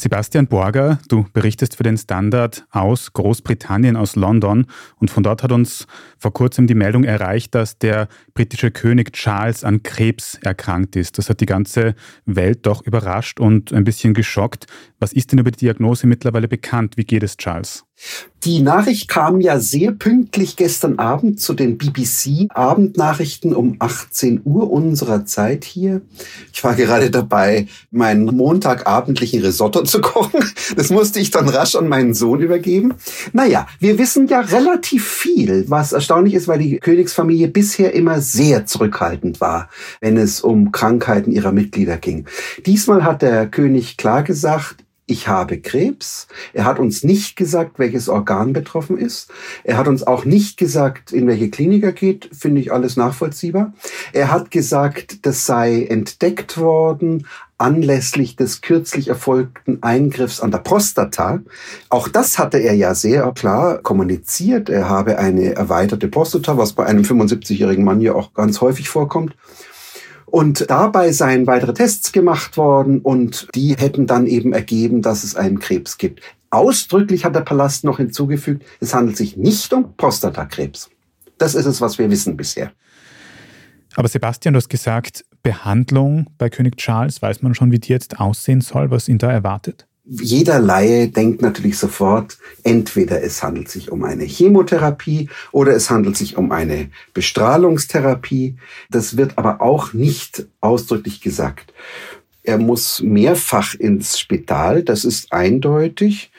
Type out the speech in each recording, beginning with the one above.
Sebastian Borger, du berichtest für den Standard aus Großbritannien, aus London. Und von dort hat uns vor kurzem die Meldung erreicht, dass der britische König Charles an Krebs erkrankt ist. Das hat die ganze Welt doch überrascht und ein bisschen geschockt. Was ist denn über die Diagnose mittlerweile bekannt? Wie geht es Charles? Die Nachricht kam ja sehr pünktlich gestern Abend zu den BBC-Abendnachrichten um 18 Uhr unserer Zeit hier. Ich war gerade dabei, meinen montagabendlichen Risotto zu kochen. Das musste ich dann rasch an meinen Sohn übergeben. Naja, wir wissen ja relativ viel, was erstaunlich ist, weil die Königsfamilie bisher immer sehr zurückhaltend war, wenn es um Krankheiten ihrer Mitglieder ging. Diesmal hat der König klar gesagt, ich habe Krebs. Er hat uns nicht gesagt, welches Organ betroffen ist. Er hat uns auch nicht gesagt, in welche Klinik er geht. Finde ich alles nachvollziehbar. Er hat gesagt, das sei entdeckt worden anlässlich des kürzlich erfolgten Eingriffs an der Prostata. Auch das hatte er ja sehr klar kommuniziert. Er habe eine erweiterte Prostata, was bei einem 75-jährigen Mann ja auch ganz häufig vorkommt. Und dabei seien weitere Tests gemacht worden und die hätten dann eben ergeben, dass es einen Krebs gibt. Ausdrücklich hat der Palast noch hinzugefügt, es handelt sich nicht um Prostatakrebs. Das ist es, was wir wissen bisher. Aber Sebastian, du hast gesagt, Behandlung bei König Charles, weiß man schon, wie die jetzt aussehen soll, was ihn da erwartet? Jeder Laie denkt natürlich sofort, entweder es handelt sich um eine Chemotherapie oder es handelt sich um eine Bestrahlungstherapie. Das wird aber auch nicht ausdrücklich gesagt. Er muss mehrfach ins Spital, das ist eindeutig.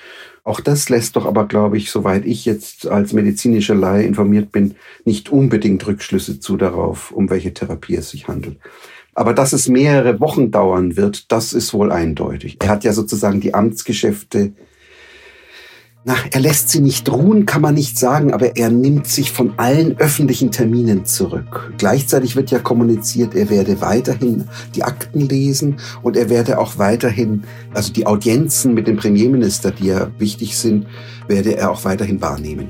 Auch das lässt doch aber, glaube ich, soweit ich jetzt als medizinischer Laie informiert bin, nicht unbedingt Rückschlüsse zu darauf, um welche Therapie es sich handelt. Aber dass es mehrere Wochen dauern wird, das ist wohl eindeutig. Er hat ja sozusagen die Amtsgeschäfte na, er lässt sie nicht ruhen, kann man nicht sagen, aber er nimmt sich von allen öffentlichen Terminen zurück. Gleichzeitig wird ja kommuniziert, er werde weiterhin die Akten lesen und er werde auch weiterhin, also die Audienzen mit dem Premierminister, die ja wichtig sind, werde er auch weiterhin wahrnehmen.